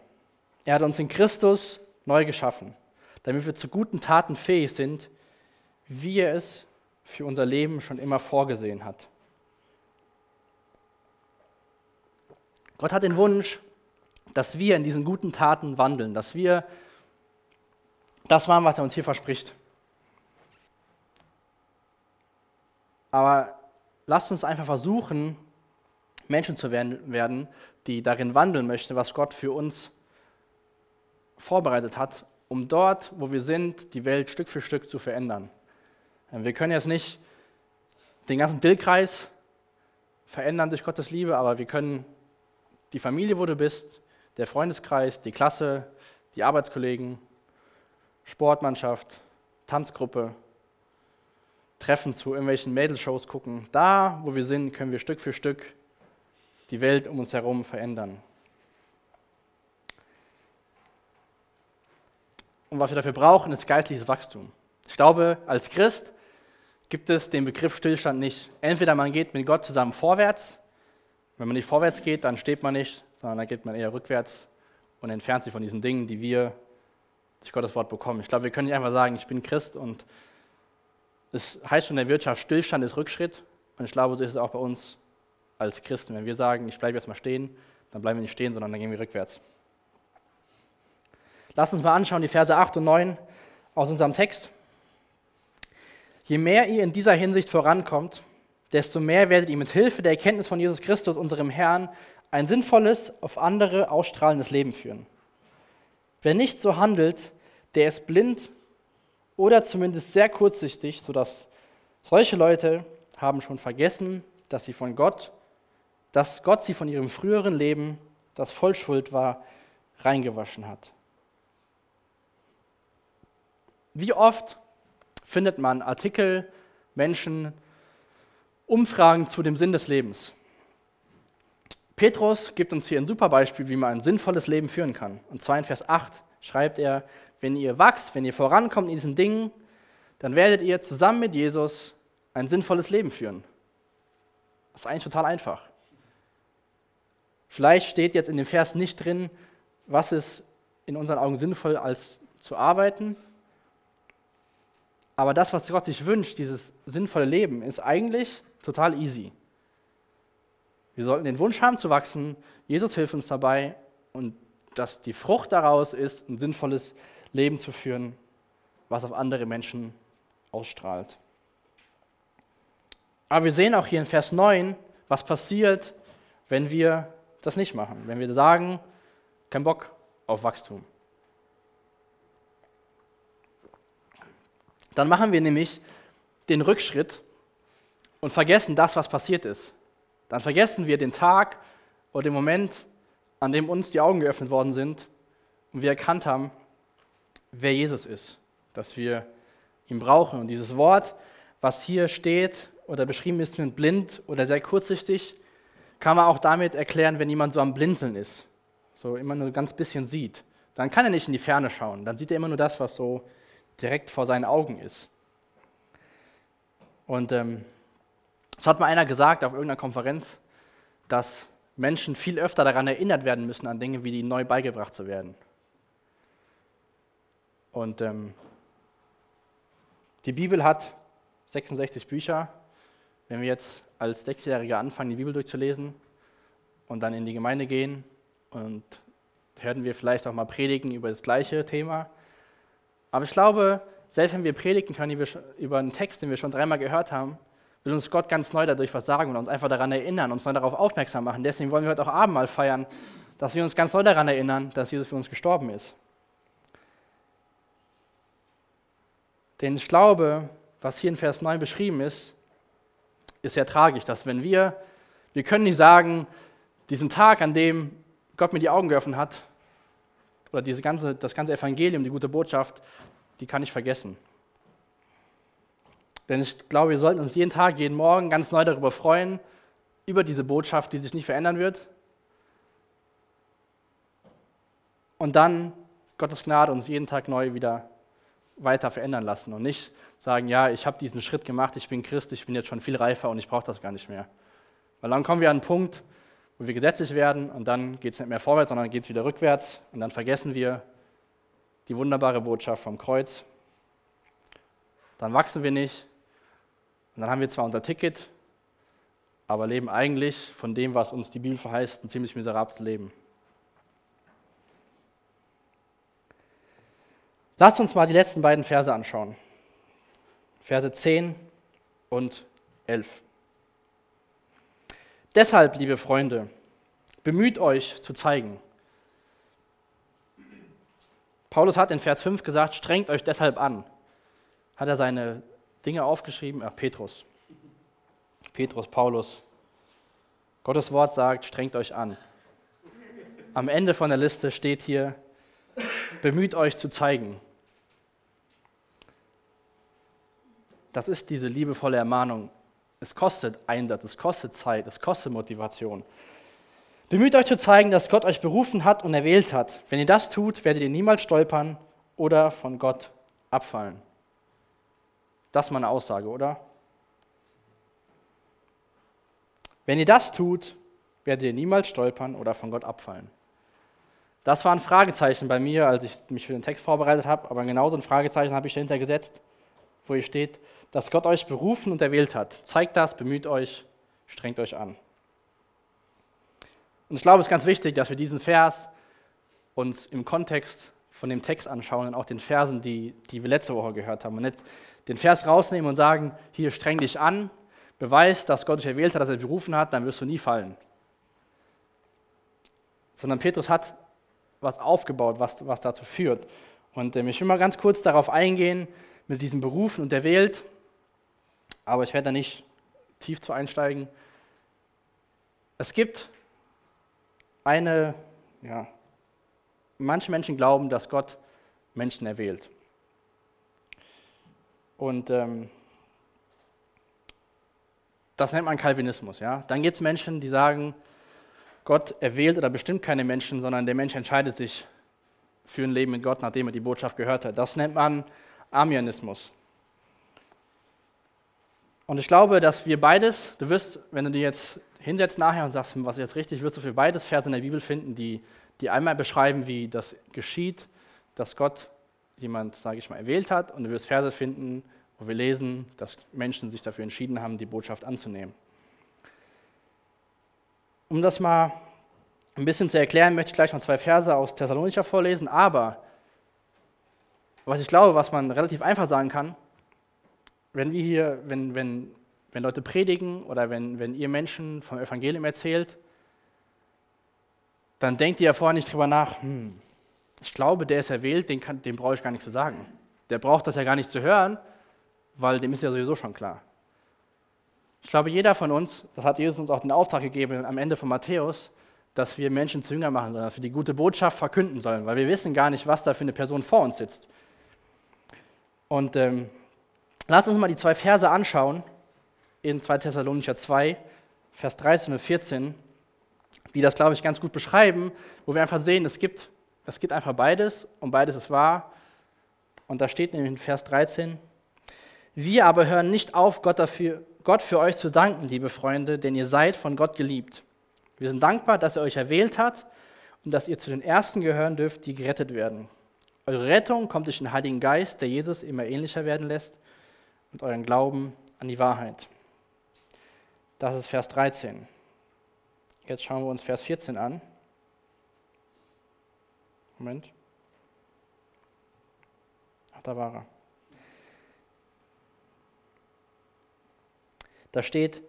Er hat uns in Christus neu geschaffen damit wir zu guten Taten fähig sind, wie er es für unser Leben schon immer vorgesehen hat. Gott hat den Wunsch, dass wir in diesen guten Taten wandeln, dass wir das machen, was er uns hier verspricht. Aber lasst uns einfach versuchen, Menschen zu werden, die darin wandeln möchten, was Gott für uns vorbereitet hat um dort, wo wir sind, die Welt Stück für Stück zu verändern. Wir können jetzt nicht den ganzen Dillkreis verändern durch Gottes Liebe, aber wir können die Familie, wo du bist, der Freundeskreis, die Klasse, die Arbeitskollegen, Sportmannschaft, Tanzgruppe, Treffen zu irgendwelchen Mädelshows gucken. Da, wo wir sind, können wir Stück für Stück die Welt um uns herum verändern. Und was wir dafür brauchen, ist geistliches Wachstum. Ich glaube, als Christ gibt es den Begriff Stillstand nicht. Entweder man geht mit Gott zusammen vorwärts, wenn man nicht vorwärts geht, dann steht man nicht, sondern dann geht man eher rückwärts und entfernt sich von diesen Dingen, die wir durch Gottes Wort bekommen. Ich glaube, wir können nicht einfach sagen, ich bin Christ und es heißt schon in der Wirtschaft, Stillstand ist Rückschritt. Und ich glaube, so ist es auch bei uns als Christen. Wenn wir sagen, ich bleibe jetzt mal stehen, dann bleiben wir nicht stehen, sondern dann gehen wir rückwärts. Lass uns mal anschauen, die Verse 8 und 9 aus unserem Text. Je mehr ihr in dieser Hinsicht vorankommt, desto mehr werdet ihr mit Hilfe der Erkenntnis von Jesus Christus, unserem Herrn, ein sinnvolles, auf andere ausstrahlendes Leben führen. Wer nicht so handelt, der ist blind oder zumindest sehr kurzsichtig, sodass solche Leute haben schon vergessen, dass sie von Gott, dass Gott sie von ihrem früheren Leben, das voll Schuld war, reingewaschen hat. Wie oft findet man Artikel, Menschen, Umfragen zu dem Sinn des Lebens? Petrus gibt uns hier ein super Beispiel, wie man ein sinnvolles Leben führen kann. Und zwar in Vers 8 schreibt er, wenn ihr wachst, wenn ihr vorankommt in diesen Dingen, dann werdet ihr zusammen mit Jesus ein sinnvolles Leben führen. Das ist eigentlich total einfach. Vielleicht steht jetzt in dem Vers nicht drin, was ist in unseren Augen sinnvoll als zu arbeiten, aber das, was Gott sich wünscht, dieses sinnvolle Leben, ist eigentlich total easy. Wir sollten den Wunsch haben zu wachsen. Jesus hilft uns dabei und dass die Frucht daraus ist, ein sinnvolles Leben zu führen, was auf andere Menschen ausstrahlt. Aber wir sehen auch hier in Vers 9, was passiert, wenn wir das nicht machen, wenn wir sagen, kein Bock auf Wachstum. Dann machen wir nämlich den Rückschritt und vergessen das, was passiert ist. Dann vergessen wir den Tag oder den Moment, an dem uns die Augen geöffnet worden sind und wir erkannt haben, wer Jesus ist, dass wir ihn brauchen. Und dieses Wort, was hier steht oder beschrieben ist mit blind oder sehr kurzsichtig, kann man auch damit erklären, wenn jemand so am Blinzeln ist, so immer nur ganz bisschen sieht. Dann kann er nicht in die Ferne schauen, dann sieht er immer nur das, was so direkt vor seinen Augen ist. Und ähm, es hat mal einer gesagt auf irgendeiner Konferenz, dass Menschen viel öfter daran erinnert werden müssen, an Dinge, wie die neu beigebracht zu werden. Und ähm, die Bibel hat 66 Bücher. Wenn wir jetzt als Sechsjährige anfangen, die Bibel durchzulesen und dann in die Gemeinde gehen und hören wir vielleicht auch mal predigen über das gleiche Thema, aber ich glaube, selbst wenn wir predigen können über einen Text, den wir schon dreimal gehört haben, will uns Gott ganz neu dadurch was sagen und uns einfach daran erinnern, uns neu darauf aufmerksam machen. Deswegen wollen wir heute auch Abendmahl feiern, dass wir uns ganz neu daran erinnern, dass Jesus für uns gestorben ist. Denn ich glaube, was hier in Vers 9 beschrieben ist, ist sehr tragisch, dass wenn wir, wir können nicht sagen, diesen Tag, an dem Gott mir die Augen geöffnet hat, oder diese ganze, das ganze Evangelium, die gute Botschaft, die kann ich vergessen. Denn ich glaube, wir sollten uns jeden Tag, jeden Morgen ganz neu darüber freuen, über diese Botschaft, die sich nicht verändern wird. Und dann Gottes Gnade uns jeden Tag neu wieder weiter verändern lassen und nicht sagen, ja, ich habe diesen Schritt gemacht, ich bin Christ, ich bin jetzt schon viel reifer und ich brauche das gar nicht mehr. Weil dann kommen wir an einen Punkt, wo wir gesetzlich werden und dann geht es nicht mehr vorwärts, sondern geht es wieder rückwärts und dann vergessen wir die wunderbare Botschaft vom Kreuz. Dann wachsen wir nicht und dann haben wir zwar unser Ticket, aber leben eigentlich von dem, was uns die Bibel verheißt, ein ziemlich miserables Leben. Lasst uns mal die letzten beiden Verse anschauen. Verse 10 und 11. Deshalb, liebe Freunde, bemüht euch zu zeigen. Paulus hat in Vers 5 gesagt, strengt euch deshalb an. Hat er seine Dinge aufgeschrieben. Ach, Petrus. Petrus, Paulus. Gottes Wort sagt, strengt euch an. Am Ende von der Liste steht hier, bemüht euch zu zeigen. Das ist diese liebevolle Ermahnung. Es kostet Einsatz, es kostet Zeit, es kostet Motivation. Bemüht euch zu zeigen, dass Gott euch berufen hat und erwählt hat. Wenn ihr das tut, werdet ihr niemals stolpern oder von Gott abfallen. Das ist meine Aussage, oder? Wenn ihr das tut, werdet ihr niemals stolpern oder von Gott abfallen. Das war ein Fragezeichen bei mir, als ich mich für den Text vorbereitet habe, aber genauso ein Fragezeichen habe ich dahinter gesetzt, wo hier steht, dass Gott euch berufen und erwählt hat. Zeigt das, bemüht euch, strengt euch an. Und ich glaube, es ist ganz wichtig, dass wir diesen Vers uns im Kontext von dem Text anschauen und auch den Versen, die, die wir letzte Woche gehört haben. Und nicht den Vers rausnehmen und sagen, hier streng dich an, beweis, dass Gott dich erwählt hat, dass er dich berufen hat, dann wirst du nie fallen. Sondern Petrus hat was aufgebaut, was, was dazu führt. Und äh, ich will mal ganz kurz darauf eingehen, mit diesem Berufen und erwählt, aber ich werde da nicht tief zu einsteigen. Es gibt eine, ja, manche Menschen glauben, dass Gott Menschen erwählt. Und ähm, das nennt man Calvinismus. Ja? Dann gibt es Menschen, die sagen, Gott erwählt oder bestimmt keine Menschen, sondern der Mensch entscheidet sich für ein Leben mit Gott, nachdem er die Botschaft gehört hat. Das nennt man Armianismus. Und ich glaube, dass wir beides, du wirst, wenn du dir jetzt hinsetzt nachher und sagst, was jetzt richtig, wirst du für beides Verse in der Bibel finden, die, die einmal beschreiben, wie das geschieht, dass Gott jemand, sage ich mal, erwählt hat. Und du wirst Verse finden, wo wir lesen, dass Menschen sich dafür entschieden haben, die Botschaft anzunehmen. Um das mal ein bisschen zu erklären, möchte ich gleich noch zwei Verse aus Thessalonicher vorlesen, aber was ich glaube, was man relativ einfach sagen kann, wenn wir hier, wenn, wenn, wenn Leute predigen oder wenn, wenn ihr Menschen vom Evangelium erzählt, dann denkt ihr ja vorher nicht drüber nach, hm, ich glaube, der ist erwählt, den, kann, den brauche ich gar nicht zu sagen. Der braucht das ja gar nicht zu hören, weil dem ist ja sowieso schon klar. Ich glaube, jeder von uns, das hat Jesus uns auch den Auftrag gegeben am Ende von Matthäus, dass wir Menschen zu Jünger machen sollen, dass wir die gute Botschaft verkünden sollen, weil wir wissen gar nicht, was da für eine Person vor uns sitzt. Und ähm, lass uns mal die zwei Verse anschauen in 2 Thessalonicher 2, Vers 13 und 14, die das, glaube ich, ganz gut beschreiben, wo wir einfach sehen, es gibt, es gibt einfach beides und beides ist wahr. Und da steht nämlich in Vers 13, wir aber hören nicht auf, Gott, dafür, Gott für euch zu danken, liebe Freunde, denn ihr seid von Gott geliebt. Wir sind dankbar, dass er euch erwählt hat und dass ihr zu den Ersten gehören dürft, die gerettet werden. Eure Rettung kommt durch den Heiligen Geist, der Jesus immer ähnlicher werden lässt, und euren Glauben an die Wahrheit. Das ist Vers 13. Jetzt schauen wir uns Vers 14 an. Moment. Ach, da war er. Da steht,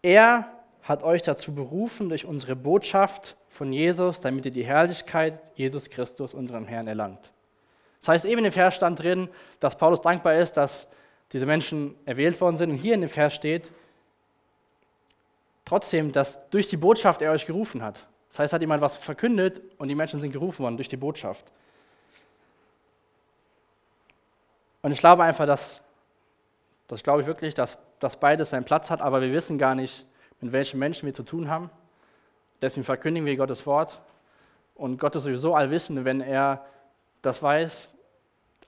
er hat euch dazu berufen durch unsere Botschaft von Jesus, damit ihr die Herrlichkeit Jesus Christus, unserem Herrn, erlangt. Das heißt, eben im Vers stand drin, dass Paulus dankbar ist, dass diese Menschen erwählt worden sind. Und hier in dem Vers steht trotzdem, dass durch die Botschaft er euch gerufen hat. Das heißt, hat jemand was verkündet und die Menschen sind gerufen worden durch die Botschaft. Und ich glaube einfach, dass, das glaube ich wirklich, dass, dass beides seinen Platz hat, aber wir wissen gar nicht, mit welchen Menschen wir zu tun haben. Deswegen verkündigen wir Gottes Wort. Und Gott ist sowieso allwissend, wenn er das weiß,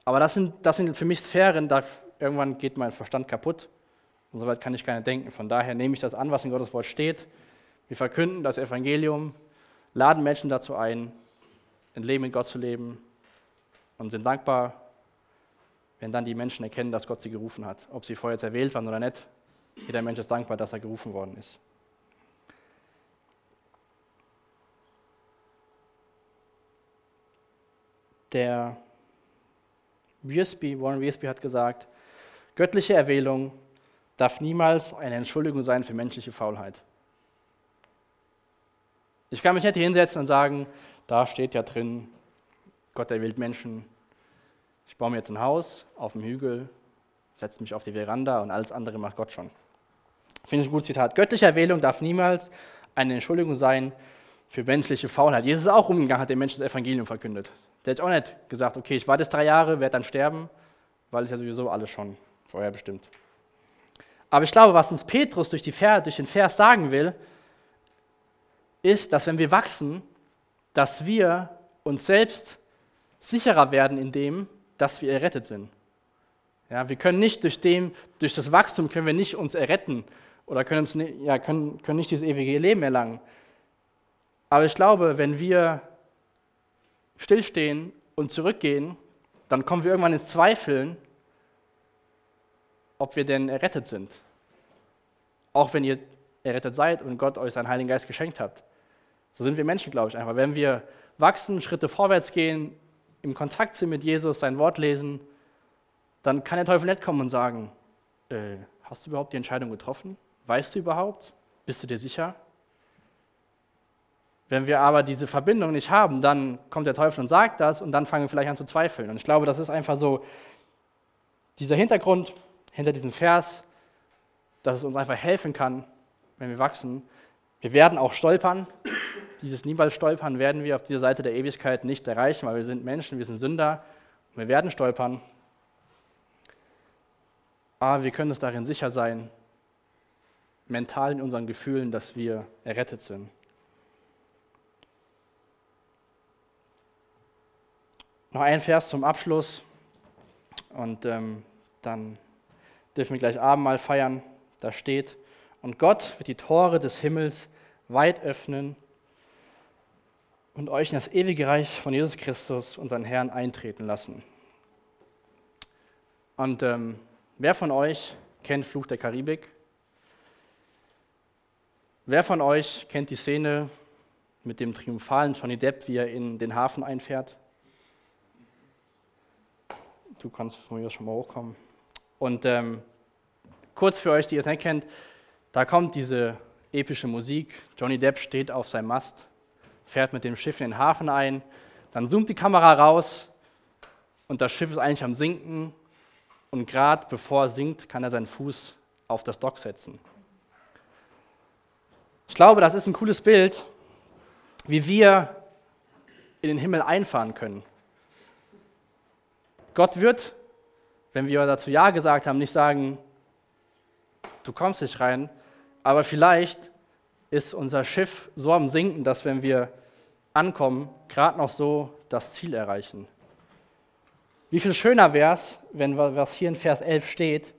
aber das sind, das sind für mich Sphären, da irgendwann geht mein Verstand kaputt. Und soweit kann ich nicht denken. Von daher nehme ich das an, was in Gottes Wort steht. Wir verkünden das Evangelium, laden Menschen dazu ein, ein Leben mit Gott zu leben und sind dankbar, wenn dann die Menschen erkennen, dass Gott sie gerufen hat. Ob sie vorher erwählt waren oder nicht, jeder Mensch ist dankbar, dass er gerufen worden ist. Der Wiersbe, Warren Wiersbe hat gesagt, göttliche Erwählung darf niemals eine Entschuldigung sein für menschliche Faulheit. Ich kann mich nicht hier hinsetzen und sagen, da steht ja drin, Gott erwählt Menschen. Ich baue mir jetzt ein Haus auf dem Hügel, setze mich auf die Veranda und alles andere macht Gott schon. Finde ich ein gutes Zitat. Göttliche Erwählung darf niemals eine Entschuldigung sein für menschliche Faulheit. Jesus ist auch umgegangen, hat den Menschen das Evangelium verkündet. Der hat auch nicht gesagt, okay, ich warte jetzt drei Jahre, werde dann sterben, weil es ja sowieso alles schon vorher bestimmt. Aber ich glaube, was uns Petrus durch, Vers, durch den Vers sagen will, ist, dass wenn wir wachsen, dass wir uns selbst sicherer werden in dem, dass wir errettet sind. Ja, wir können nicht durch, dem, durch das Wachstum können wir nicht uns erretten oder können, uns, ja, können, können nicht dieses ewige Leben erlangen. Aber ich glaube, wenn wir stillstehen und zurückgehen, dann kommen wir irgendwann ins Zweifeln, ob wir denn errettet sind. Auch wenn ihr errettet seid und Gott euch seinen Heiligen Geist geschenkt habt. So sind wir Menschen, glaube ich, einfach. Wenn wir wachsen, Schritte vorwärts gehen, im Kontakt sind mit Jesus, sein Wort lesen, dann kann der Teufel nicht kommen und sagen, äh, hast du überhaupt die Entscheidung getroffen? Weißt du überhaupt? Bist du dir sicher? Wenn wir aber diese Verbindung nicht haben, dann kommt der Teufel und sagt das und dann fangen wir vielleicht an zu zweifeln. Und ich glaube, das ist einfach so dieser Hintergrund hinter diesem Vers, dass es uns einfach helfen kann, wenn wir wachsen. Wir werden auch stolpern. Dieses niemals stolpern werden wir auf dieser Seite der Ewigkeit nicht erreichen, weil wir sind Menschen, wir sind Sünder. Und wir werden stolpern. Aber wir können uns darin sicher sein, mental in unseren Gefühlen, dass wir errettet sind. Noch ein Vers zum Abschluss und ähm, dann dürfen wir gleich Abendmahl feiern. Da steht, und Gott wird die Tore des Himmels weit öffnen und euch in das ewige Reich von Jesus Christus, unseren Herrn, eintreten lassen. Und ähm, wer von euch kennt Fluch der Karibik? Wer von euch kennt die Szene mit dem triumphalen Johnny Depp, wie er in den Hafen einfährt? Du kannst von mir schon mal hochkommen. Und ähm, kurz für euch, die ihr es nicht kennt, da kommt diese epische Musik. Johnny Depp steht auf seinem Mast, fährt mit dem Schiff in den Hafen ein, dann zoomt die Kamera raus und das Schiff ist eigentlich am Sinken und gerade bevor er sinkt, kann er seinen Fuß auf das Dock setzen. Ich glaube, das ist ein cooles Bild, wie wir in den Himmel einfahren können. Gott wird wenn wir dazu Ja gesagt haben, nicht sagen, du kommst nicht rein, aber vielleicht ist unser Schiff so am Sinken, dass wenn wir ankommen, gerade noch so das Ziel erreichen. Wie viel schöner wäre es, wenn was hier in Vers 11 steht,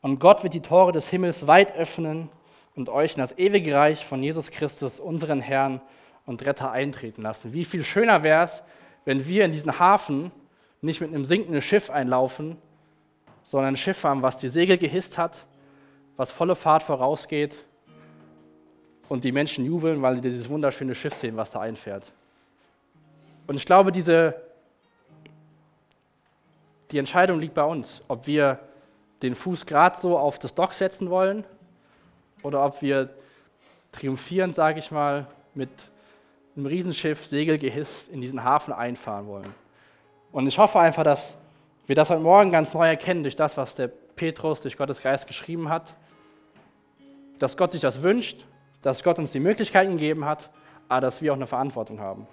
und Gott wird die Tore des Himmels weit öffnen und euch in das ewige Reich von Jesus Christus, unseren Herrn und Retter, eintreten lassen. Wie viel schöner wäre es, wenn wir in diesen Hafen nicht mit einem sinkenden Schiff einlaufen, sondern ein Schiff haben, was die Segel gehisst hat, was volle Fahrt vorausgeht und die Menschen jubeln, weil sie dieses wunderschöne Schiff sehen, was da einfährt. Und ich glaube, diese, die Entscheidung liegt bei uns, ob wir den Fuß gerade so auf das Dock setzen wollen oder ob wir triumphierend, sage ich mal, mit einem Riesenschiff, Segel gehisst, in diesen Hafen einfahren wollen. Und ich hoffe einfach, dass wir das heute Morgen ganz neu erkennen durch das, was der Petrus durch Gottes Geist geschrieben hat. Dass Gott sich das wünscht, dass Gott uns die Möglichkeiten gegeben hat, aber dass wir auch eine Verantwortung haben.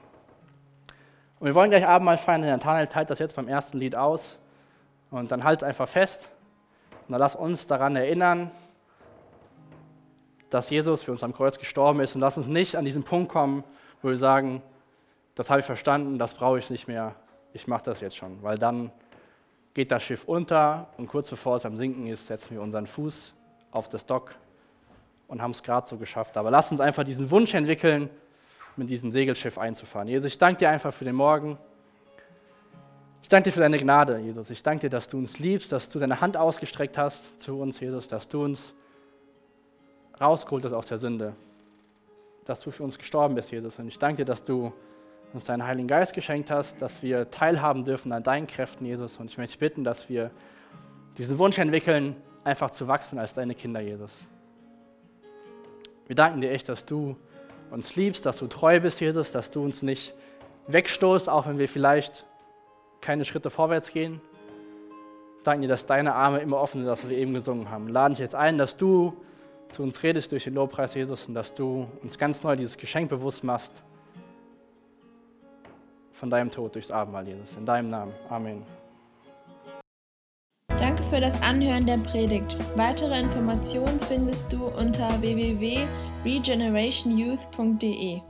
Und wir wollen gleich Abendmahl feiern. Der Nathanael teilt das jetzt beim ersten Lied aus. Und dann halt einfach fest. Und dann lass uns daran erinnern, dass Jesus für uns am Kreuz gestorben ist. Und lass uns nicht an diesen Punkt kommen, wo wir sagen, das habe ich verstanden, das brauche ich nicht mehr ich mache das jetzt schon, weil dann geht das Schiff unter und kurz bevor es am Sinken ist, setzen wir unseren Fuß auf das Dock und haben es gerade so geschafft. Aber lasst uns einfach diesen Wunsch entwickeln, mit diesem Segelschiff einzufahren. Jesus, ich danke dir einfach für den Morgen. Ich danke dir für deine Gnade, Jesus. Ich danke dir, dass du uns liebst, dass du deine Hand ausgestreckt hast zu uns, Jesus, dass du uns rausgeholt hast aus der Sünde, dass du für uns gestorben bist, Jesus. Und ich danke dir, dass du uns deinen Heiligen Geist geschenkt hast, dass wir teilhaben dürfen an deinen Kräften, Jesus. Und ich möchte dich bitten, dass wir diesen Wunsch entwickeln, einfach zu wachsen als deine Kinder, Jesus. Wir danken dir echt, dass du uns liebst, dass du treu bist, Jesus, dass du uns nicht wegstoßt, auch wenn wir vielleicht keine Schritte vorwärts gehen. Danke dir, dass deine Arme immer offen sind, dass wir eben gesungen haben. Laden dich jetzt ein, dass du zu uns redest durch den Lobpreis, Jesus, und dass du uns ganz neu dieses Geschenk bewusst machst von deinem Tod durchs Abendmahl, Jesus. In deinem Namen. Amen. Danke für das Anhören der Predigt. Weitere Informationen findest du unter www.regenerationyouth.de.